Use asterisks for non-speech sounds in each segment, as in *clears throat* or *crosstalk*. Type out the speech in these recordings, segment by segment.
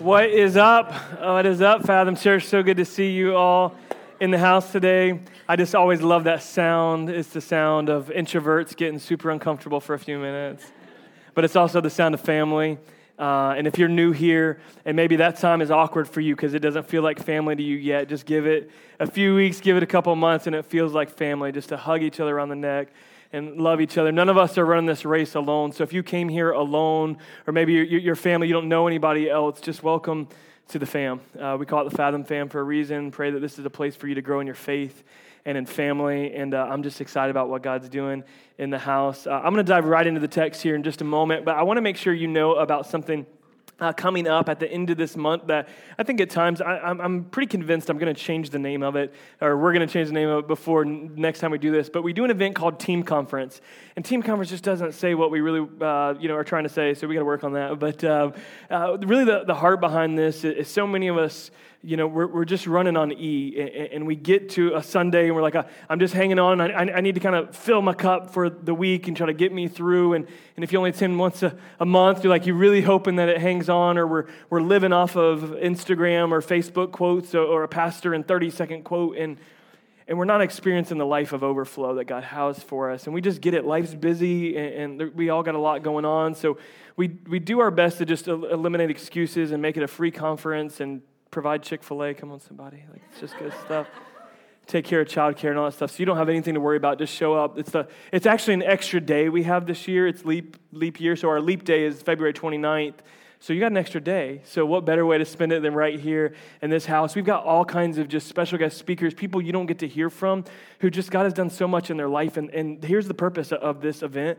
What is up? What is up, Fathom Church? So good to see you all in the house today. I just always love that sound. It's the sound of introverts getting super uncomfortable for a few minutes, but it's also the sound of family. Uh, and if you're new here and maybe that time is awkward for you because it doesn't feel like family to you yet, just give it a few weeks, give it a couple months, and it feels like family just to hug each other around the neck and love each other. None of us are running this race alone. So if you came here alone, or maybe your, your family, you don't know anybody else, just welcome to the fam. Uh, we call it the Fathom Fam for a reason. Pray that this is a place for you to grow in your faith and in family. And uh, I'm just excited about what God's doing in the house. Uh, I'm going to dive right into the text here in just a moment, but I want to make sure you know about something uh, coming up at the end of this month that I think at times I, am pretty convinced I'm going to change the name of it, or we're going to change the name of it before next time we do this. But we do an event called Team Conference, and Team Conference just doesn't say what we really uh, you know are trying to say, so we got to work on that. But uh, uh, really, the, the heart behind this is so many of us you know, we're, we're just running on E, and we get to a Sunday, and we're like, uh, I'm just hanging on. I, I need to kind of fill my cup for the week and try to get me through. And, and if you only attend once a, a month, you're like, you're really hoping that it hangs on, or we're, we're living off of Instagram or Facebook quotes or, or a pastor in 30 second quote. And, and we're not experiencing the life of overflow that God has for us. And we just get it. Life's busy, and, and we all got a lot going on. So we, we do our best to just eliminate excuses and make it a free conference and provide Chick fil A. Come on, somebody. Like, it's just good stuff. Take care of childcare and all that stuff. So you don't have anything to worry about. Just show up. It's, the, it's actually an extra day we have this year. It's leap, leap year. So our leap day is February 29th. So you got an extra day. So what better way to spend it than right here in this house? We've got all kinds of just special guest speakers, people you don't get to hear from, who just God has done so much in their life. And, and here's the purpose of this event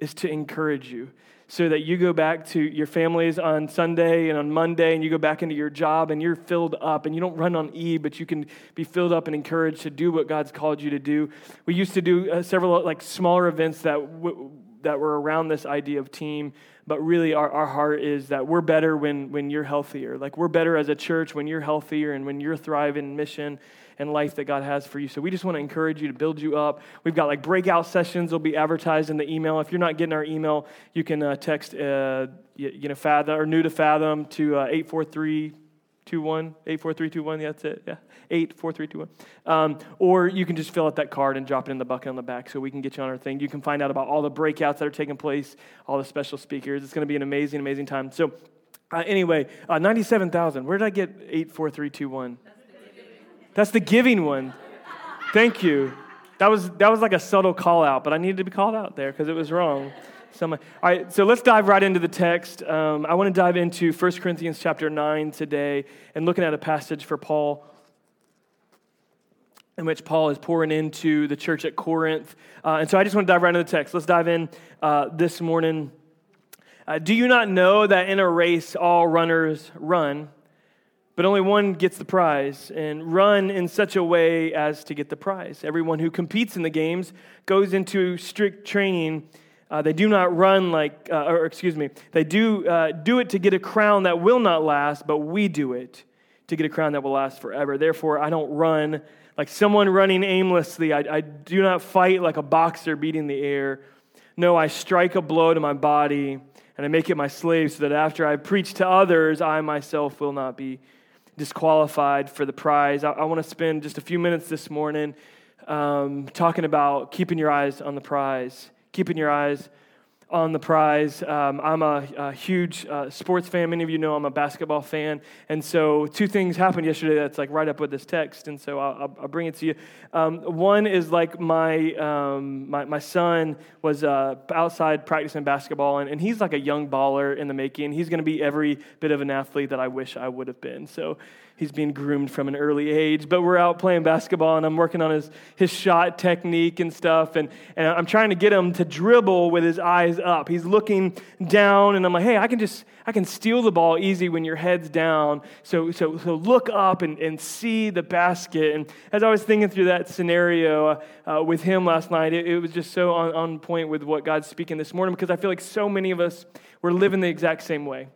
is to encourage you so that you go back to your families on Sunday and on Monday and you go back into your job and you're filled up and you don't run on E, but you can be filled up and encouraged to do what God's called you to do. We used to do uh, several like smaller events that w- that were around this idea of team, but really our, our heart is that we're better when, when you're healthier. Like we're better as a church when you're healthier and when you're thriving in mission and life that God has for you. So we just want to encourage you to build you up. We've got like breakout sessions will be advertised in the email. If you're not getting our email, you can uh, text uh, you know Fathom or new to Fathom to uh, 843 21 84321 that's it yeah 84321 um, or you can just fill out that card and drop it in the bucket on the back so we can get you on our thing you can find out about all the breakouts that are taking place all the special speakers it's going to be an amazing amazing time so uh, anyway uh, 97000 where did i get 84321 that's the giving one. Thank you. That was, that was like a subtle call out, but I needed to be called out there because it was wrong. all right, so let's dive right into the text. Um, I want to dive into 1 Corinthians chapter 9 today and looking at a passage for Paul in which Paul is pouring into the church at Corinth. Uh, and so I just want to dive right into the text. Let's dive in uh, this morning. Uh, do you not know that in a race all runners run? But only one gets the prize, and run in such a way as to get the prize. Everyone who competes in the games goes into strict training. Uh, they do not run like, uh, or excuse me, they do uh, do it to get a crown that will not last, but we do it to get a crown that will last forever. Therefore, I don't run like someone running aimlessly. I, I do not fight like a boxer beating the air. No, I strike a blow to my body and I make it my slave so that after I preach to others, I myself will not be disqualified for the prize. I, I want to spend just a few minutes this morning um, talking about keeping your eyes on the prize, keeping your eyes on the prize. Um, I'm a, a huge uh, sports fan. Many of you know I'm a basketball fan. And so, two things happened yesterday that's like right up with this text. And so, I'll, I'll bring it to you. Um, one is like my, um, my, my, son was uh, outside practicing basketball, and, and he's like a young baller in the making. He's going to be every bit of an athlete that I wish I would have been. So, he's being groomed from an early age. But we're out playing basketball, and I'm working on his, his shot technique and stuff. And, and I'm trying to get him to dribble with his eyes up. He's looking down, and I'm like, hey, I can just I can steal the ball easy when your head's down. So so so look up and, and see the basket. And as I was thinking through that scenario uh, with him last night, it, it was just so on, on point with what God's speaking this morning because I feel like so many of us were living the exact same way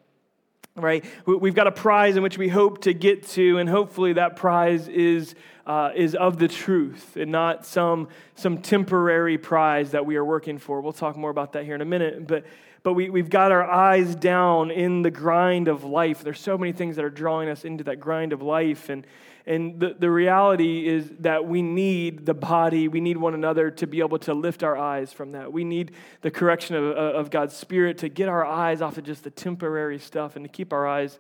right? We've got a prize in which we hope to get to, and hopefully that prize is, uh, is of the truth and not some, some temporary prize that we are working for. We'll talk more about that here in a minute. But, but we, we've got our eyes down in the grind of life. There's so many things that are drawing us into that grind of life. And, and the, the reality is that we need the body, we need one another to be able to lift our eyes from that. We need the correction of, of God's Spirit to get our eyes off of just the temporary stuff and to keep our eyes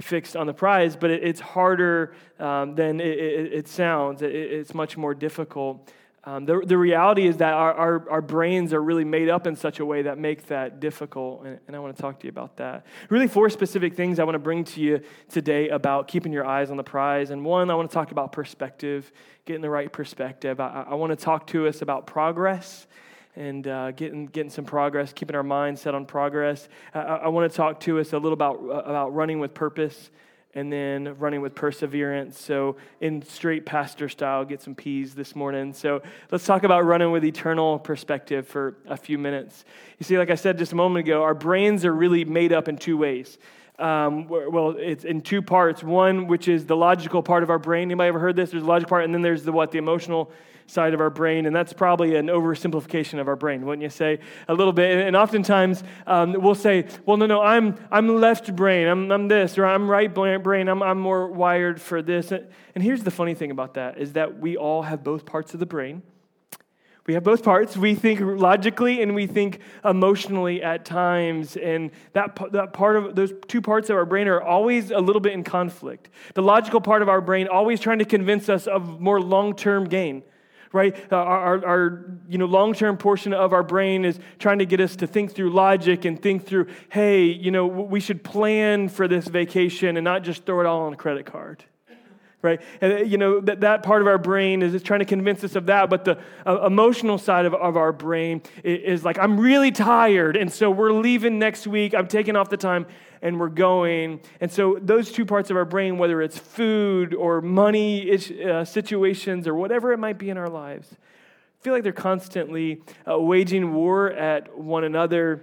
fixed on the prize, but it, it's harder um, than it, it, it sounds. it's much more difficult. Um, the, the reality is that our, our, our, brains are really made up in such a way that make that difficult, and, and I want to talk to you about that. Really, four specific things I want to bring to you today about keeping your eyes on the prize. And one, I want to talk about perspective, getting the right perspective. I, I want to talk to us about progress and uh, getting, getting some progress, keeping our minds set on progress. I, I want to talk to us a little about, about running with purpose and then running with perseverance. So, in straight pastor style, get some peas this morning. So, let's talk about running with eternal perspective for a few minutes. You see, like I said just a moment ago, our brains are really made up in two ways. Um, well, it's in two parts. One, which is the logical part of our brain. Anybody ever heard this? There's the logical part, and then there's the what? The emotional side of our brain, and that's probably an oversimplification of our brain, wouldn't you say? A little bit. And oftentimes um, we'll say, well, no, no, I'm, I'm left brain, I'm, I'm this, or I'm right brain, I'm, I'm more wired for this. And here's the funny thing about that is that we all have both parts of the brain. We have both parts. We think logically and we think emotionally at times. And that, that part of those two parts of our brain are always a little bit in conflict. The logical part of our brain always trying to convince us of more long term gain right? Uh, our, our you know, long-term portion of our brain is trying to get us to think through logic and think through, hey, you know, we should plan for this vacation and not just throw it all on a credit card right? And, uh, you know, that, that part of our brain is, is trying to convince us of that, but the uh, emotional side of, of our brain is, is, like, I'm really tired, and so we're leaving next week. I'm taking off the time, and we're going. And so, those two parts of our brain, whether it's food or money uh, situations or whatever it might be in our lives, feel like they're constantly uh, waging war at one another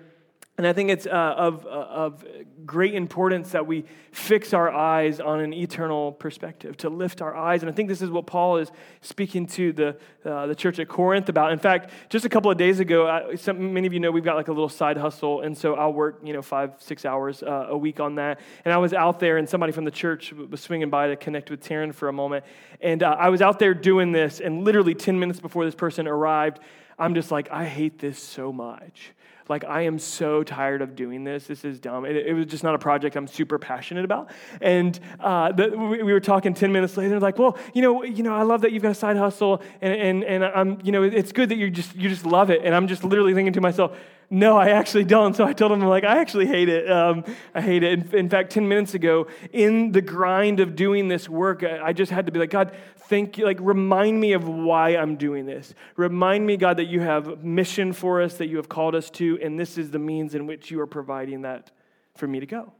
and I think it's uh, of, uh, of great importance that we fix our eyes on an eternal perspective, to lift our eyes. And I think this is what Paul is speaking to the, uh, the church at Corinth about. In fact, just a couple of days ago, I, some, many of you know we've got like a little side hustle. And so I'll work, you know, five, six hours uh, a week on that. And I was out there, and somebody from the church was swinging by to connect with Taryn for a moment. And uh, I was out there doing this, and literally 10 minutes before this person arrived, I'm just like, I hate this so much like i am so tired of doing this. This is dumb. It, it was just not a project i'm super passionate about. And uh, the, we, we, were talking 10 minutes later like well you know you know i love that you've got a side hustle and, and, and i'm you know it's good that you just you just love it. And i'm just literally thinking to myself no, I actually don't. So I told him, I'm like, I actually hate it. Um, I hate it. In, in, fact, 10 minutes ago, in the grind of doing this work, I, I just had to be like, God, thank you. Like, remind me of why I'm doing this. Remind me, God, that you have mission for us, that you have called us to, and this is the means in which you are providing that for me to go.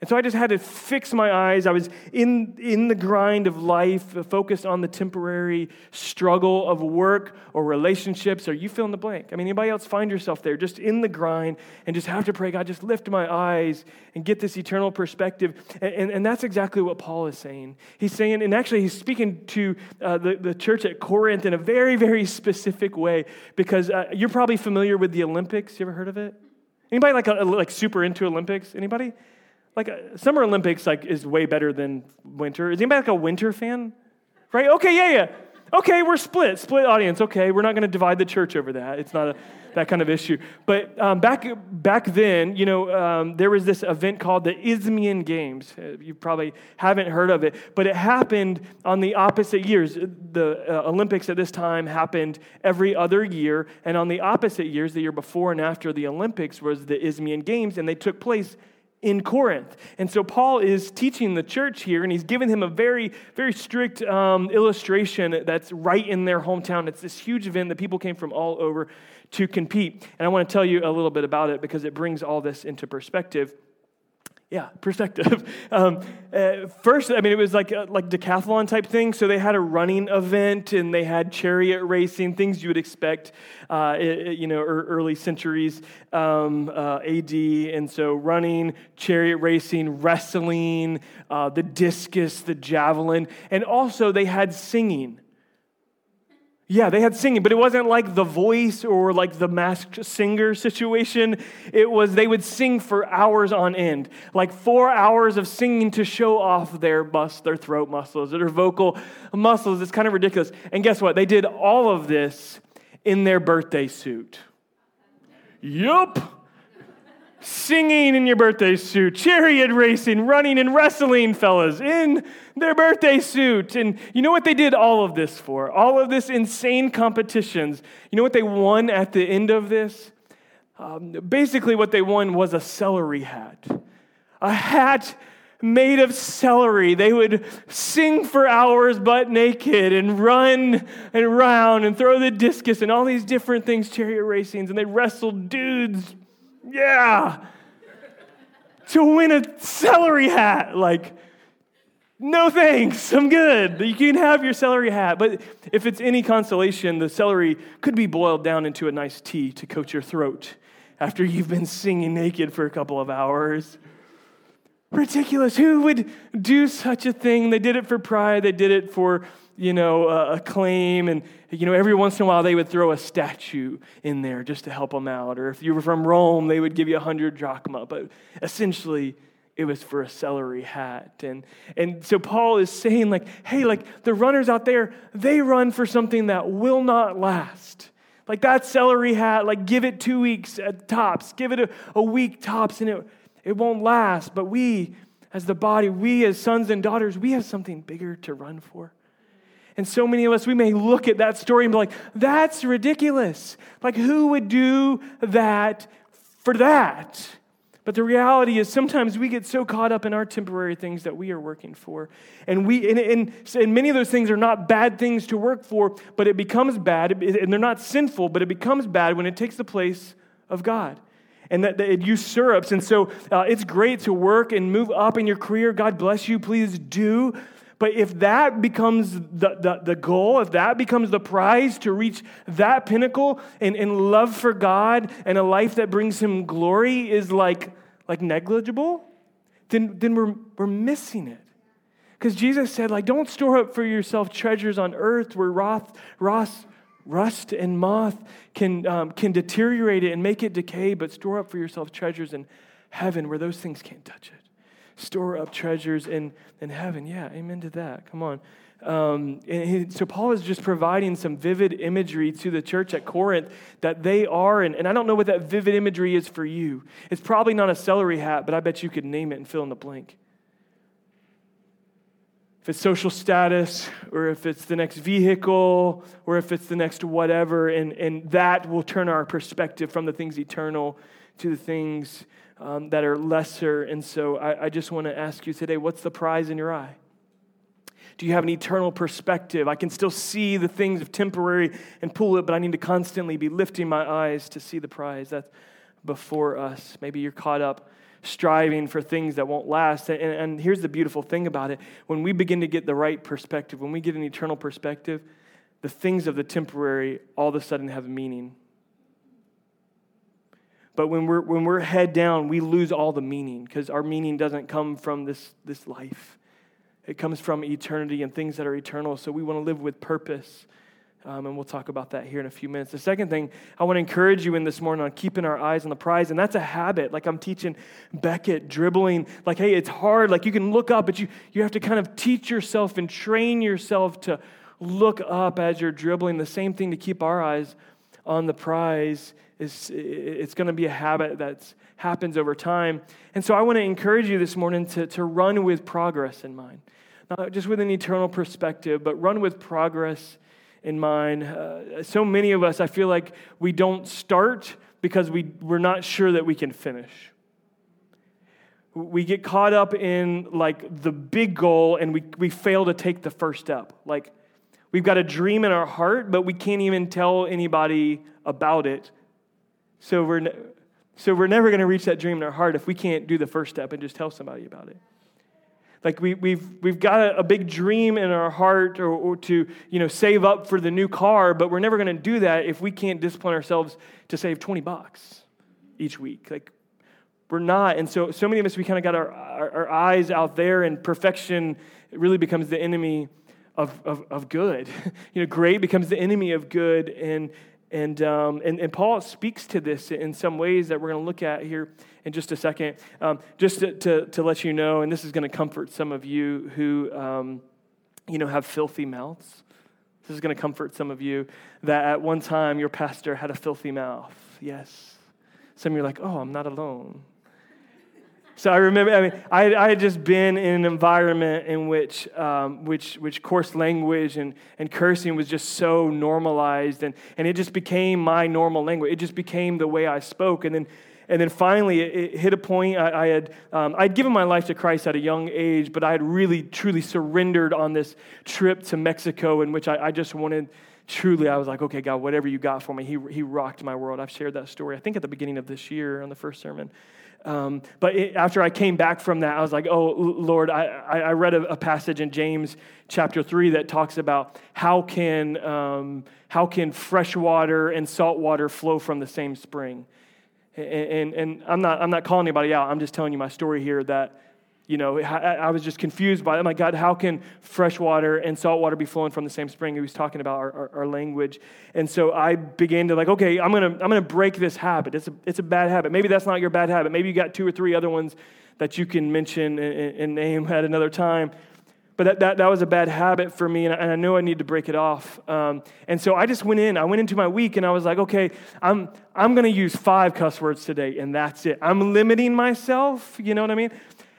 And so I just had to fix my eyes. I was in, in the grind of life, focused on the temporary struggle of work or relationships, or you fill in the blank. I mean, anybody else find yourself there, just in the grind, and just have to pray, God, just lift my eyes and get this eternal perspective. And, and, and that's exactly what Paul is saying. He's saying, and actually, he's speaking to uh, the, the church at Corinth in a very, very specific way, because uh, you're probably familiar with the Olympics. You ever heard of it? Anybody like, a, like super into Olympics? Anybody? Like uh, summer Olympics like is way better than winter. Is anybody like a winter fan? Right? Okay, yeah, yeah. Okay, we're split, split audience. Okay, we're not going to divide the church over that. It's not a, that kind of issue. But um, back back then, you know, um, there was this event called the Isthmian Games. Uh, you probably haven't heard of it, but it happened on the opposite years. The uh, Olympics at this time happened every other year, and on the opposite years, the year before and after the Olympics, was the Isthmian Games, and they took place in Corinth. And so Paul is teaching the church here, and he's giving him a very, very strict um, illustration that's right in their hometown. It's this huge event that people came from all over to compete. And I want to tell you a little bit about it because it brings all this into perspective yeah, perspective. *laughs* Um, uh, first, I mean, it was like a, like decathlon type thing. So they had a running event and they had chariot racing, things you would expect, uh, it, you know, early centuries um, uh, AD. And so running, chariot racing, wrestling, uh, the discus, the javelin, and also they had singing. Yeah, they had singing, but it wasn't like the voice or like the masked singer situation. It was they would sing for hours on end, like four hours of singing to show off their bust, their throat muscles, their vocal muscles. It's kind of ridiculous. And guess what? They did all of this in their birthday suit. Yup singing in your birthday suit, chariot racing, running and wrestling, fellas, in their birthday suit. And you know what they did all of this for? All of this insane competitions. You know what they won at the end of this? Um, basically, what they won was a celery hat. A hat made of celery. They would sing for hours butt naked and run and round and throw the discus and all these different things, chariot racings, and they wrestled dudes yeah, to win a celery hat. Like, no thanks, I'm good. You can have your celery hat. But if it's any consolation, the celery could be boiled down into a nice tea to coat your throat after you've been singing naked for a couple of hours. Ridiculous. Who would do such a thing? They did it for pride, they did it for you know, uh, acclaim. And, you know, every once in a while they would throw a statue in there just to help them out. Or if you were from Rome, they would give you a hundred drachma. But essentially, it was for a celery hat. And, and so Paul is saying, like, hey, like the runners out there, they run for something that will not last. Like that celery hat, like give it two weeks at tops, give it a, a week tops, and it, it won't last. But we, as the body, we as sons and daughters, we have something bigger to run for. And so many of us, we may look at that story and be like, that's ridiculous. Like, who would do that for that? But the reality is sometimes we get so caught up in our temporary things that we are working for. And, we, and, and, and many of those things are not bad things to work for, but it becomes bad, and they're not sinful, but it becomes bad when it takes the place of God and that, that, it usurps. And so uh, it's great to work and move up in your career. God bless you. Please do. But if that becomes the, the, the, goal, if that becomes the prize to reach that pinnacle and, and love for God and a life that brings Him glory is like, like negligible, then, then we're, we're missing it. Because Jesus said, like, don't store up for yourself treasures on earth where wrath, rust, rust and moth can, um, can deteriorate it and make it decay, but store up for yourself treasures in heaven where those things can't touch it store up treasures in, in heaven. Yeah, amen to that. Come on. Um, and he, so Paul is just providing some vivid imagery to the church at Corinth that they are, and, and I don't know what that vivid imagery is for you. It's probably not a celery hat, but I bet you could name it and fill in the blank. If it's social status, or if it's the next vehicle, or if it's the next whatever, and, and that will turn our perspective from the things eternal to the things um, that are lesser. And so I, I just want to ask you today what's the prize in your eye? Do you have an eternal perspective? I can still see the things of temporary and pull it, but I need to constantly be lifting my eyes to see the prize that's before us. Maybe you're caught up striving for things that won't last. And, and here's the beautiful thing about it when we begin to get the right perspective, when we get an eternal perspective, the things of the temporary all of a sudden have meaning. But when we're, when we're head down, we lose all the meaning because our meaning doesn't come from this, this life. It comes from eternity and things that are eternal. So we want to live with purpose. Um, and we'll talk about that here in a few minutes. The second thing I want to encourage you in this morning on keeping our eyes on the prize, and that's a habit. Like I'm teaching Beckett, dribbling, like, hey, it's hard. Like you can look up, but you, you have to kind of teach yourself and train yourself to look up as you're dribbling. The same thing to keep our eyes on the prize it's going to be a habit that happens over time. And so I want to encourage you this morning to, to run with progress in mind. Not just with an eternal perspective, but run with progress in mind. Uh, so many of us, I feel like we don't start because we, we're not sure that we can finish. We get caught up in like the big goal and we, we fail to take the first step. Like we've got a dream in our heart, but we can't even tell anybody about it so we're, ne- so we're never going to reach that dream in our heart if we can't do the first step and just tell somebody about it. Like we, we've, we've got a, a big dream in our heart or, or to you know, save up for the new car, but we're never going to do that if we can't discipline ourselves to save 20 bucks each week. Like we're not. And so, so many of us, we kind of got our, our, our eyes out there and perfection really becomes the enemy of, of, of good. *laughs* you know, great becomes the enemy of good. And, and, um, and, and Paul speaks to this in some ways that we're going to look at here in just a second. Um, just to, to, to, let you know, and this is going to comfort some of you who, um, you know, have filthy mouths. This is going to comfort some of you that at one time your pastor had a filthy mouth. Yes. Some of you are like, oh, I'm not alone. So I remember, I mean, I, I had just been in an environment in which, um, which, which coarse language and, and cursing was just so normalized, and, and it just became my normal language. It just became the way I spoke. And then, and then finally, it, it hit a point. I, I had um, I'd given my life to Christ at a young age, but I had really, truly surrendered on this trip to Mexico, in which I, I just wanted truly, I was like, okay, God, whatever you got for me, he, he rocked my world. I've shared that story, I think, at the beginning of this year on the first sermon. Um, but it, after I came back from that, I was like, oh, Lord, I, I read a, a, passage in James chapter 3 that talks about how can, um, how can fresh water and salt water flow from the same spring. And, and, and I'm, not, I'm not calling anybody out. I'm just telling you my story here that you know, I, was just confused by. Oh my God, how can fresh water and salt water be flowing from the same spring? He was talking about our, our, our language. And so I began to like, okay, I'm gonna, I'm gonna break this habit. It's a, it's a bad habit. Maybe that's not your bad habit. Maybe you got two or three other ones that you can mention and, and name at another time. But that, that, that was a bad habit for me, and I, and I know I need to break it off. Um, and so I just went in. I went into my week, and I was like, okay, I'm, I'm going to use five cuss words today, and that's it. I'm limiting myself, you know what I mean?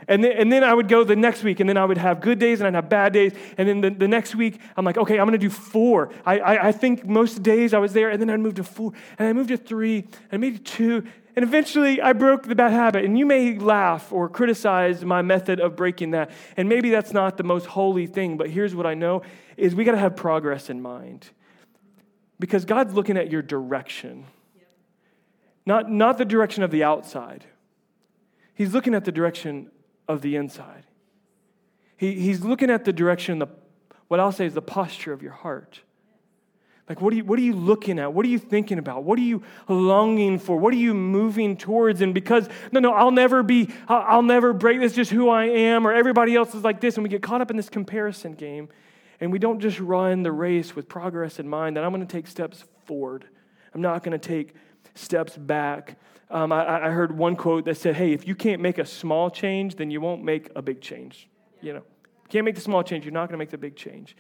And then, and then I would go the next week, and then I would have good days and I'd have bad days. And then the, the next week, I'm like, okay, I'm to do four. I, I, I, think most days I was there, and then I'd move to four, and I moved to three, and maybe two. And eventually I broke the bad habit. And you may laugh or criticize my method of breaking that. And maybe that's not the most holy thing, but here's what I know is we got to have progress in mind. Because God's looking at your direction. Not, not the direction of the outside. He's looking at the direction of the inside. He, he's looking at the direction, the, what I'll say is the posture of your heart. Like, what are, you, what are you looking at? What are you thinking about? What are you longing for? What are you moving towards? And because, no, no, I'll never be, I'll, I'll never break this, just who I am, or everybody else is like this. And we get caught up in this comparison game. And we don't just run the race with progress in mind that I'm going to take steps forward. I'm not going to take steps back. Um, I, I, heard one quote that said, hey, if you can't make a small change, then you won't make a big change. You know, you can't make the small change, you're not going to make the big change.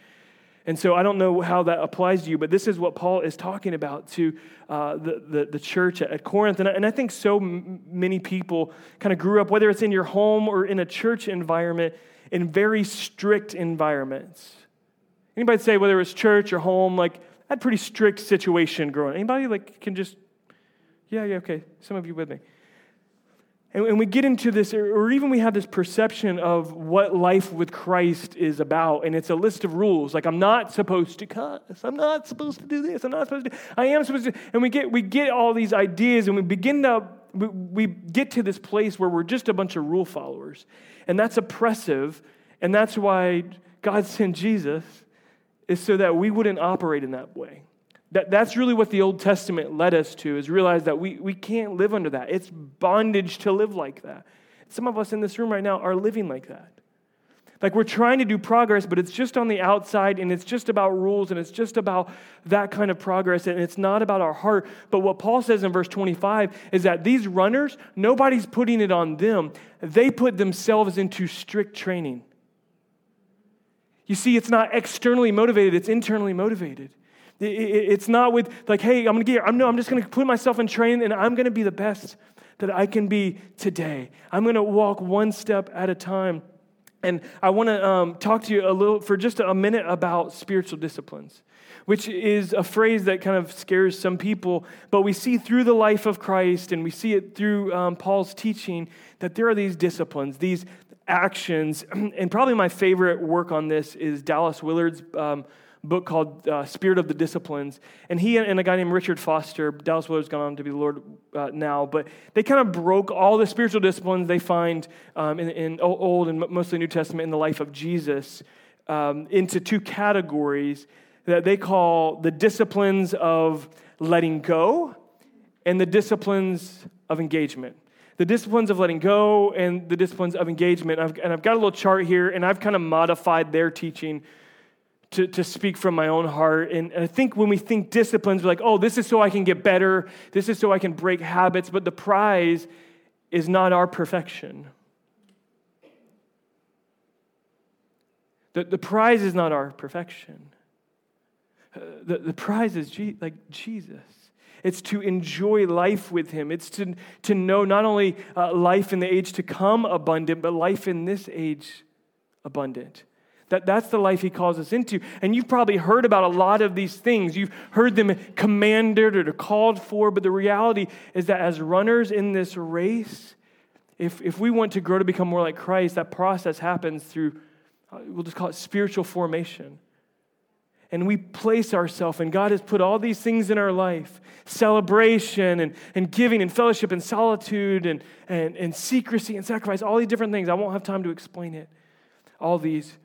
And so I don't know how that applies to you, but this is what Paul is talking about to uh, the, the, the, church at, Corinth. And I, and I think so many people kind of grew up, whether it's in your home or in a church environment, in very strict environments. Anybody say whether it's church or home, like I had pretty strict situation growing. Anybody like can just yeah, yeah, okay. Some of you with me. And, and we get into this, or even we have this perception of what life with Christ is about, and it's a list of rules. Like I'm not supposed to cuss. I'm not supposed to do this. I'm not supposed to. I am supposed to. And we get we get all these ideas, and we begin to we, we get to this place where we're just a bunch of rule followers, and that's oppressive. And that's why God sent Jesus, is so that we wouldn't operate in that way. That, that's really what the Old Testament led us to, is realize that we, we can't live under that. It's bondage to live like that. Some of us in this room right now are living like that. Like we're trying to do progress, but it's just on the outside and it's just about rules and it's just about that kind of progress and it's not about our heart. But what Paul says in verse 25 is that these runners, nobody's putting it on them, they put themselves into strict training. You see, it's not externally motivated, it's internally motivated. It's not with like, hey, I'm gonna get, I'm no, I'm just gonna put myself in training and I'm gonna be the best that I can be today. I'm gonna walk one step at a time. And I wanna um, talk to you a little for just a minute about spiritual disciplines, which is a phrase that kind of scares some people, but we see through the life of Christ and we see it through um, Paul's teaching that there are these disciplines, these actions. *clears throat* And probably my favorite work on this is Dallas Willard's. Um, book called uh, Spirit of the Disciplines. And he and a guy named Richard Foster, Dallas Willard's gone on to be the Lord uh, now, but they kind of broke all the spiritual disciplines they find um, in, in, Old and mostly New Testament in the life of Jesus um, into two categories that they call the disciplines of letting go and the disciplines of engagement the disciplines of letting go and the disciplines of engagement. I've, and I've got a little chart here, and I've kind of modified their teaching to, to speak from my own heart. And I think when we think disciplines, we're like, oh, this is so I can get better. This is so I can break habits. But the prize is not our perfection. The, the prize is not our perfection. The, the prize is G- like Jesus. It's to enjoy life with Him. It's to, to know not only uh, life in the age to come abundant, but life in this age abundant. That, that's the life he calls us into. And you've probably heard about a lot of these things. You've heard them commanded or called for, but the reality is that as runners in this race, if, if we want to grow to become more like Christ, that process happens through, uh, we'll just call it spiritual formation. And we place ourselves, and God has put all these things in our life celebration and, and giving and fellowship and solitude and, and, and secrecy and sacrifice, all these different things. I won't have time to explain it. All these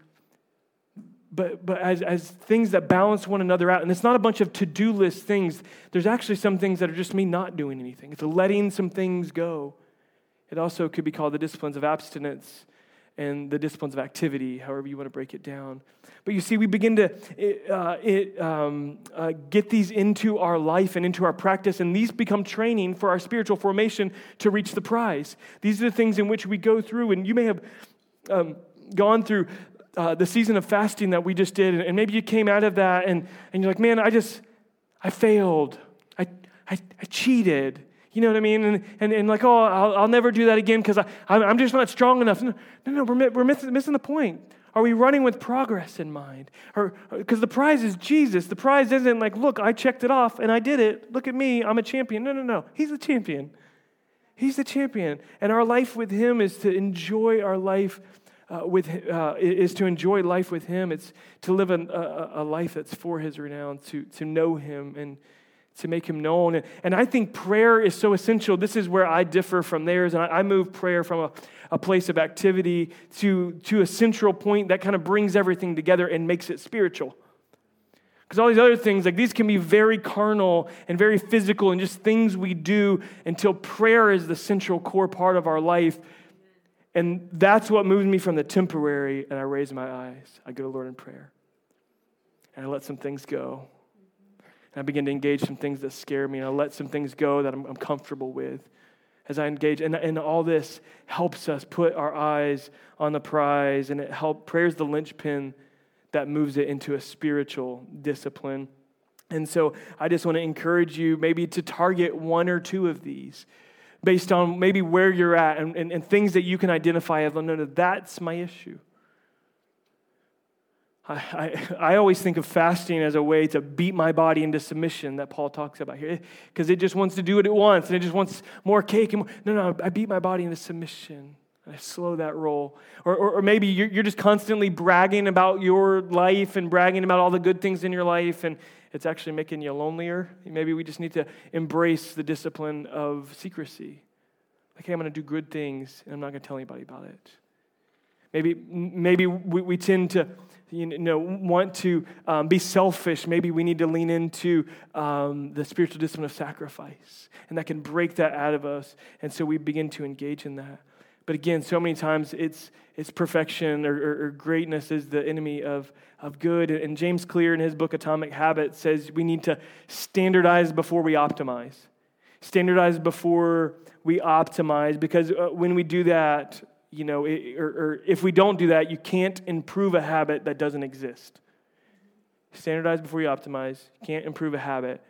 but, but as, as things that balance one another out. And it's not a bunch of to do list things. There's actually some things that are just me not doing anything. It's letting some things go. It also could be called the disciplines of abstinence and the disciplines of activity, however you want to break it down. But you see, we begin to uh, it, um, uh, get these into our life and into our practice, and these become training for our spiritual formation to reach the prize. These are the things in which we go through, and you may have. Um, gone through uh, the season of fasting that we just did, and maybe you came out of that and, and you're like, man, I just, I failed. I, I, I cheated. You know what I mean? And, and, and like, oh, I'll, I'll never do that again because I'm just not strong enough. No, no, no we're, we're missing, missing the point. Are we running with progress in mind? Because the prize is Jesus. The prize isn't like, look, I checked it off and I did it. Look at me, I'm a champion. No, no, no. He's the champion. He's the champion. And our life with him is to enjoy our life uh, with, uh, is to enjoy life with Him. It's to live a, a, a, life that's for His renown, to, to know Him and to make Him known. And, and I think prayer is so essential. This is where I differ from theirs. And I, I move prayer from a, a place of activity to, to a central point that kind of brings everything together and makes it spiritual. Because all these other things, like these can be very carnal and very physical and just things we do until prayer is the central core part of our life and that's what moves me from the temporary, and I raise my eyes. I go to Lord in prayer. And I let some things go. And I begin to engage some things that scare me, and I let some things go that I'm, I'm comfortable with as I engage. And, and all this helps us put our eyes on the prize, and it helps. Prayer is the linchpin that moves it into a spiritual discipline. And so I just want to encourage you maybe to target one or two of these based on maybe where you're at and, and, and things that you can identify as, no, no, that's my issue. I, I, I, always think of fasting as a way to beat my body into submission that Paul talks about here because it just wants to do what it wants and it just wants more cake. And more. No, no, I beat my body into submission. I slow that roll. Or, or, or maybe you're, you're just constantly bragging about your life and bragging about all the good things in your life and, it's actually making you lonelier. Maybe we just need to embrace the discipline of secrecy. Like, hey, I'm going to do good things, and I'm not going to tell anybody about it. Maybe, maybe we, we tend to you know, want to um, be selfish. Maybe we need to lean into um, the spiritual discipline of sacrifice, and that can break that out of us. And so we begin to engage in that. But again, so many times it's, it's perfection or, or, or, greatness is the enemy of, of good. And James Clear in his book Atomic Habits says we need to standardize before we optimize. Standardize before we optimize because uh, when we do that, you know, it, or, or if we don't do that, you can't improve a habit that doesn't exist. Standardize before you optimize. Can't improve a habit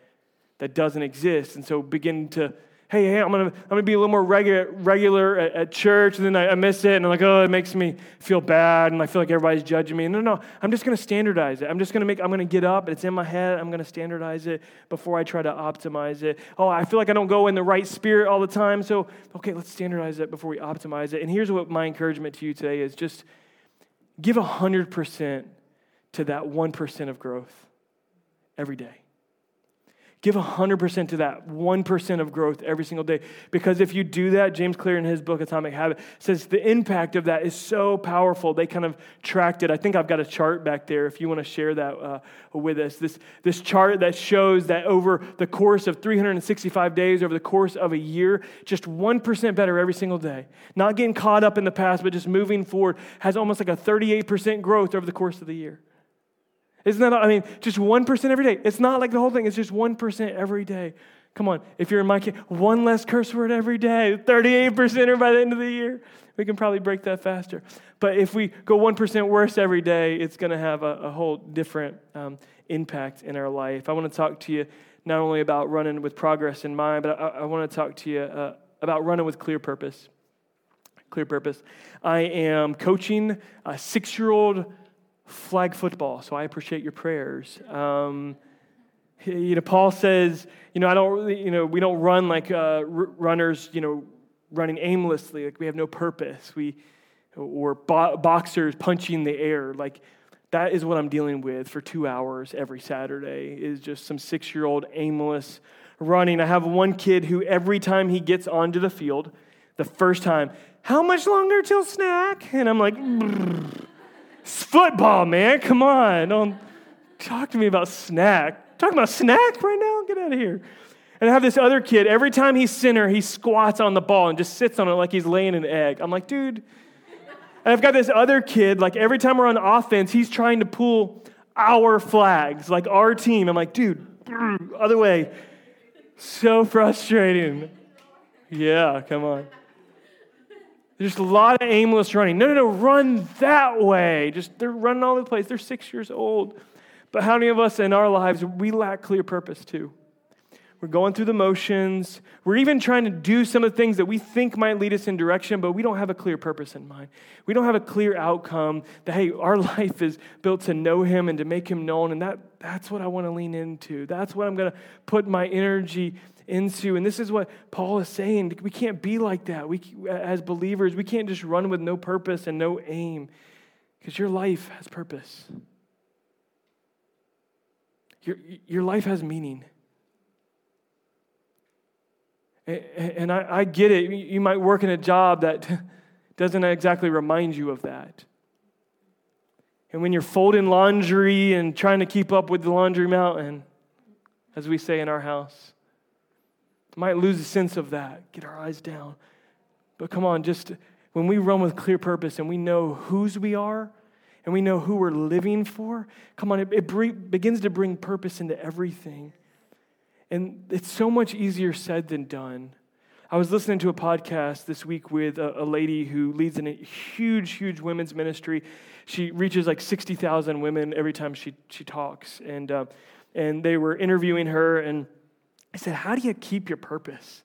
that doesn't exist. And so begin to hey, hey, I'm gonna, I'm gonna be a little more regular, regular at, at church, and then I, I, miss it, and I'm like, oh, it makes me feel bad, and I feel like everybody's judging me. No, no, I'm just gonna standardize it. I'm just gonna make, I'm gonna get up, it's in my head, I'm gonna standardize it before I try to optimize it. Oh, I feel like I don't go in the right spirit all the time, so okay, let's standardize it before we optimize it. And here's what my encouragement to you today is just give 100% to that 1% of growth every day. Give 100% to that 1% of growth every single day. Because if you do that, James Clear in his book, Atomic Habit, says the impact of that is so powerful. They kind of tracked it. I think I've got a chart back there if you want to share that uh, with us. This, this chart that shows that over the course of 365 days, over the course of a year, just 1% better every single day. Not getting caught up in the past, but just moving forward, has almost like a 38% growth over the course of the year. Isn't that, I mean, just 1% every day. It's not like the whole thing, it's just 1% every day. Come on, if you're in my case, one less curse word every day, 38% or by the end of the year. We can probably break that faster. But if we go 1% worse every day, it's going to have a, a, whole different um, impact in our life. I want to talk to you not only about running with progress in mind, but I, I want to talk to you uh, about running with clear purpose. Clear purpose. I am coaching a six year old flag football, so I appreciate your prayers. Um, you know, Paul says, you know, I don't really, you know, we don't run like uh, r- runners, you know, running aimlessly, like we have no purpose. We, or bo- boxers punching the air, like that is what I'm dealing with for two hours every Saturday. Is just some six-year-old aimless running. I have one kid who every time he gets onto the field, the first time, how much longer till snack? And I'm like, it's football, man. Come on, don't talk to me about snack. Talking about snack right now? Get out of here. And I have this other kid, every time he's center, he squats on the ball and just sits on it like he's laying an egg. I'm like, dude. And I've got this other kid, like every time we're on offense, he's trying to pull our flags, like our team. I'm like, dude, other way. So frustrating. Yeah, come on. There's a lot of aimless running. No, no, no, run that way. Just they're running all over the place. They're six years old. But how many of us in our lives, we lack clear purpose too? We're going through the motions. We're even trying to do some of the things that we think might lead us in direction, but we don't have a clear purpose in mind. We don't have a clear outcome that, hey, our *laughs* life is built to know Him and to make Him known. And that, that's what I want to lean into. That's what I'm going to put my energy into. And this is what Paul is saying. We can't be like that. We, as believers, we can't just run with no purpose and no aim because your life has purpose. Your, your life has meaning. And I, I get it. You might work in a job that *laughs* doesn't exactly remind you of that. And when you're folding laundry and trying to keep up with the laundry mountain, as we say in our house, might lose a sense of that, get our eyes down. But come on, just when we run with clear purpose and we know whose we are and we know who we're living for, come on, it, it begins to bring purpose into everything. And it's so much easier said than done. I was listening to a podcast this week with a, a lady who leads in a huge, huge women's ministry. She reaches like 60,000 women every time she, she talks. And, uh, and they were interviewing her, and I said, How do you keep your purpose?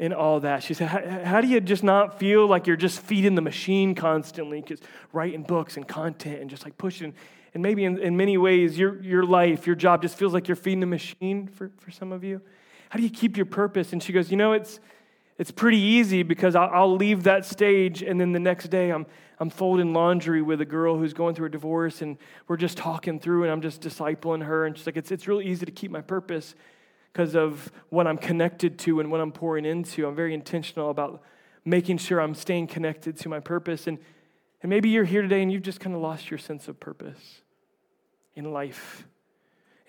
in all that. She said, How do you just not feel like you're just feeding the machine constantly? Because writing books and content and just like pushing. And maybe in, in many ways, your, your life, your job just feels like you're feeding the machine for, for some of you. How do you keep your purpose? And she goes, You know, it's, it's pretty easy because I'll, I'll leave that stage and then the next day I'm, I'm folding laundry with a girl who's going through a divorce and we're just talking through and I'm just discipling her. And she's like, It's, it's really easy to keep my purpose because of what I'm connected to and what I'm pouring into. I'm very intentional about making sure I'm staying connected to my purpose. And, and maybe you're here today and you've just kind of lost your sense of purpose in life.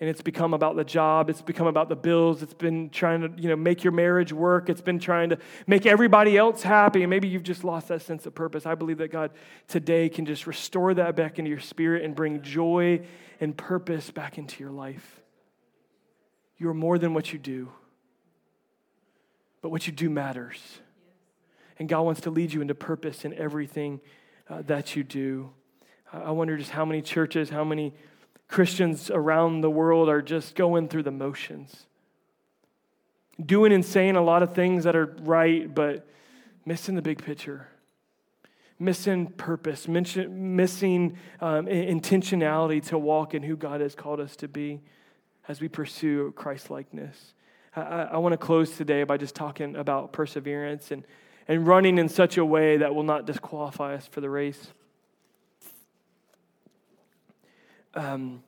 And it's become about the job, it's become about the bills, it's been trying to, you know, make your marriage work, it's been trying to make everybody else happy, and maybe you've just lost that sense of purpose. I believe that God today can just restore that back into your spirit and bring joy and purpose back into your life. You are more than what you do, but what you do matters. And God wants to lead you into purpose in everything uh, that you do. I wonder just how many churches, how many Christians around the world are just going through the motions, doing and saying a lot of things that are right, but missing the big picture, missing purpose, missing um, intentionality to walk in who God has called us to be as we pursue Christ likeness. I, I want to close today by just talking about perseverance and, and running in such a way that will not disqualify us for the race. Um,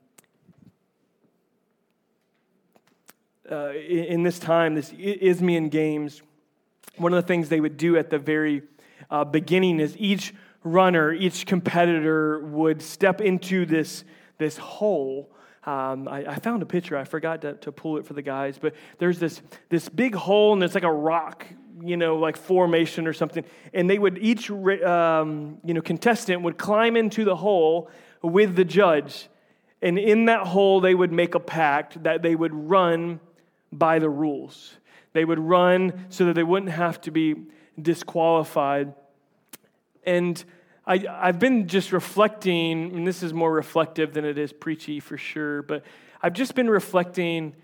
uh, in, in, this time, this Isthmian Games, one of the things they would do at the very uh, beginning is each runner, each competitor would step into this, this hole um, I, I, found a picture. I forgot to, to pull it for the guys, but there's this, this big hole and it's like a rock, you know, like formation or something. And they would each, um, you know, contestant would climb into the hole with the judge. And in that hole, they would make a pact that they would run by the rules. They would run so that they wouldn't have to be disqualified. And I, I've been just reflecting, and this is more reflective than it is preachy for sure, but I've just been reflecting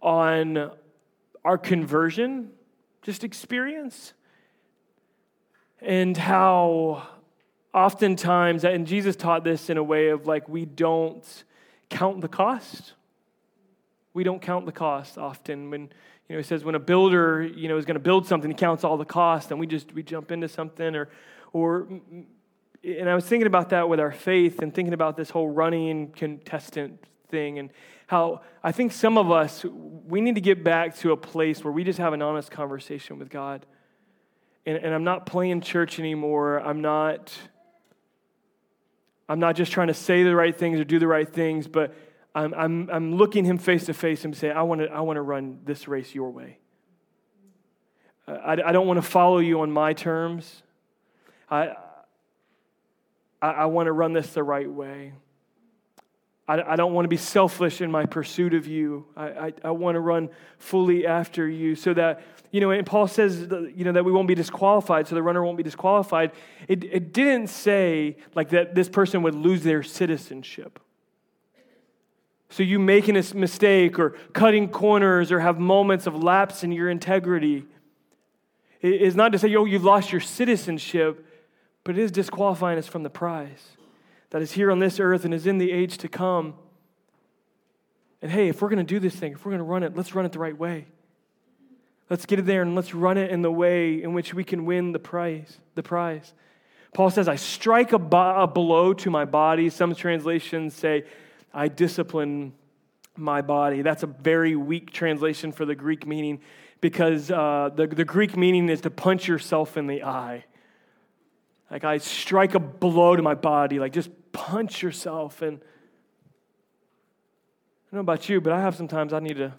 on our conversion, just experience, and how oftentimes, and Jesus taught this in a way of like, we don't count the cost. We don't count the cost often. When, you know, he says when a builder, you know, is going to build something, he counts all the cost, and we just, we jump into something or, or, and I was thinking about that with our faith and thinking about this whole running contestant thing and how I think some of us, we need to get back to a place where we just have an honest conversation with God. And, and I'm not playing church anymore. I'm not, I'm not just trying to say the right things or do the right things, but I'm, I'm, I'm looking him face to face and say, I want to I want to run this race your way. I, I don't want to follow you on my terms. I, I, I want to run this the right way. I, I don't want to be selfish in my pursuit of you. I, I, I want to run fully after you so that, you know, and Paul says, you know, that we won't be disqualified, so the runner won't be disqualified. It, it didn't say like that this person would lose their citizenship. So you making a mistake or cutting corners or have moments of lapse in your integrity is not to say, oh, you've lost your citizenship, but it is disqualifying us from the prize that is here on this earth and is in the age to come. And hey, if we're going to do this thing, if we're going to run it, let's run it the right way. Let's get it there and let's run it in the way in which we can win the prize. The prize. Paul says, "I strike a, bo- a blow to my body." Some translations say, "I discipline my body." That's a very weak translation for the Greek meaning, because uh, the, the Greek meaning is to punch yourself in the eye. Like I strike a blow to my body, like just punch yourself. And I don't know about you, but I have sometimes I need to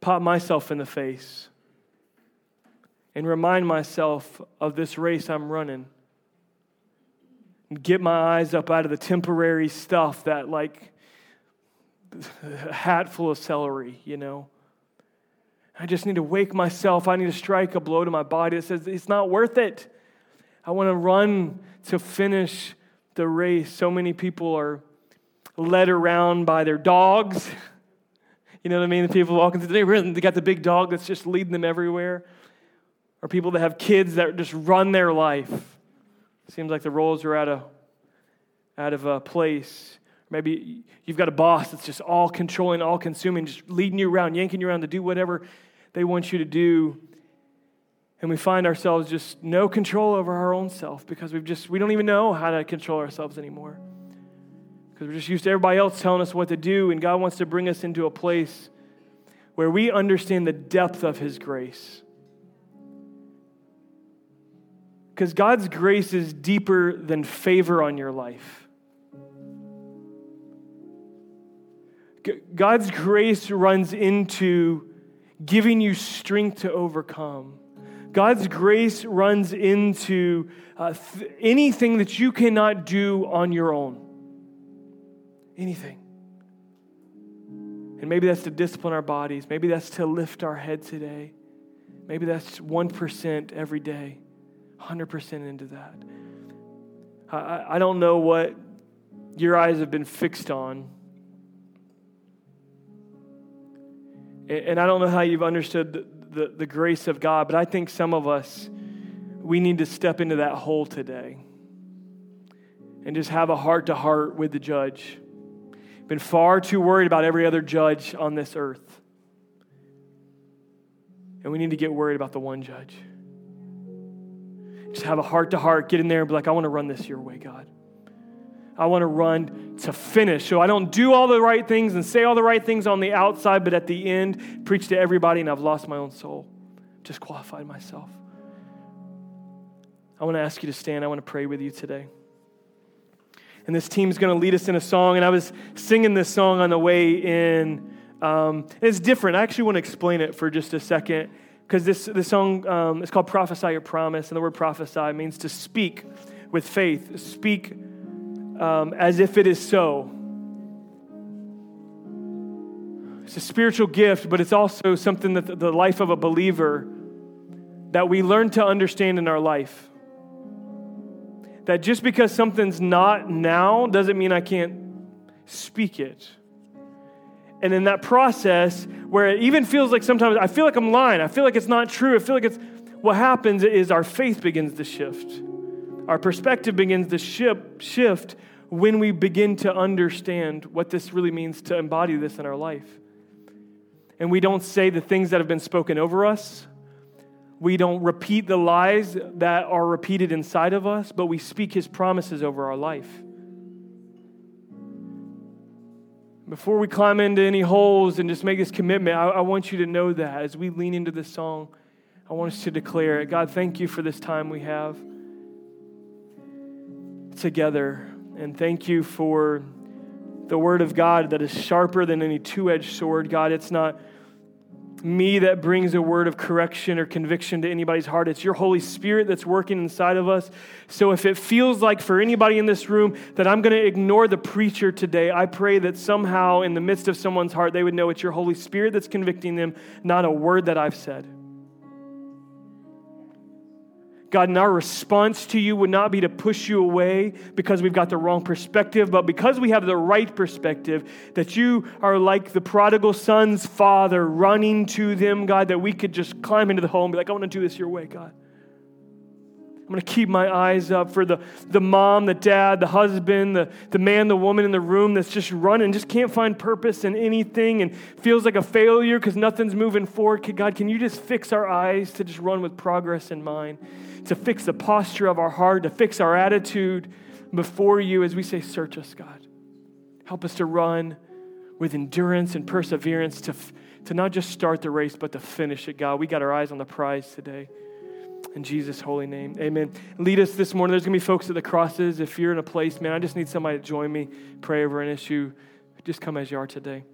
pop myself in the face and remind myself of this race I'm running. And get my eyes up out of the temporary stuff that, like, *laughs* a hat full of celery, you know. I just need to wake myself. I need to strike a blow to my body that says it's not worth it. I want to run to finish the race. So many people are led around by their dogs. *laughs* You know what I mean? The people walking through the neighborhood, they got the big dog that's just leading them everywhere. Or people that have kids that just run their life. Seems like the roles are out of, out of a place. Maybe you've got a boss that's just all controlling, all consuming, just leading you around, yanking you around to do whatever they want you to do. And we find ourselves just no control over our own self because we've just, we don't even know how to control ourselves anymore. Because we're just used to everybody else telling us what to do, and God wants to bring us into a place where we understand the depth of His grace. Because God's grace is deeper than favor on your life. God's grace runs into giving you strength to overcome. God's grace runs into uh, th- anything that you cannot do on your own. Anything. And maybe that's to discipline our bodies. Maybe that's to lift our head today. Maybe that's 1% every day, 100% into that. I, I don't know what your eyes have been fixed on And I don't know how you've understood the, the, the, grace of God, but I think some of us, we need to step into that hole today and just have a heart to heart with the judge. Been far too worried about every other judge on this earth. And we need to get worried about the one judge. Just have a heart to heart, get in there and be like, I want to run this your way, God. I want to run to finish. So I don't do all the right things and say all the right things on the outside, but at the end, preach to everybody, and I've lost my own soul. Just qualified myself. I want to ask you to stand. I want to pray with you today. And this team's going to lead us in a song. And I was singing this song on the way in. Um, it's different. I actually want to explain it for just a second because this, this song um, is called Prophesy Your Promise. And the word prophesy means to speak with faith, speak um, as if it is so. It's a spiritual gift, but it's also something that the life of a believer that we learn to understand in our life. That just because something's not now doesn't mean I can't speak it. And in that process, where it even feels like sometimes I feel like I'm lying, I feel like it's not true, I feel like it's what happens is our faith begins to shift. Our perspective begins to shift when we begin to understand what this really means to embody this in our life and we don't say the things that have been spoken over us. We don't repeat the lies that are repeated inside of us, but we speak his promises over our life. Before we climb into any holes and just make this commitment, I, I want you to know that as we lean into this song, I want us to declare it. God, thank you for this time we have together. And thank you for the word of God that is sharper than any two edged sword. God, it's not me that brings a word of correction or conviction to anybody's heart. It's your Holy Spirit that's working inside of us. So if it feels like for anybody in this room that I'm going to ignore the preacher today, I pray that somehow in the midst of someone's heart, they would know it's your Holy Spirit that's convicting them, not a word that I've said. God, and our response to you would not be to push you away because we've got the wrong perspective, but because we have the right perspective, that you are like the prodigal son's father running to them, God, that we could just climb into the hole and be like, I want to do this your way, God. I'm going to keep my eyes up for the, the mom, the dad, the husband, the, the man, the woman in the room that's just running, just can't find purpose in anything and feels like a failure because nothing's moving forward. God, can you just fix our eyes to just run with progress in mind? To fix the posture of our heart, to fix our attitude before you as we say, Search us, God. Help us to run with endurance and perseverance to, to not just start the race, but to finish it, God. We got our eyes on the prize today. In Jesus' holy name, amen. Lead us this morning. There's going to be folks at the crosses. If you're in a place, man, I just need somebody to join me, pray over an issue. Just come as you are today.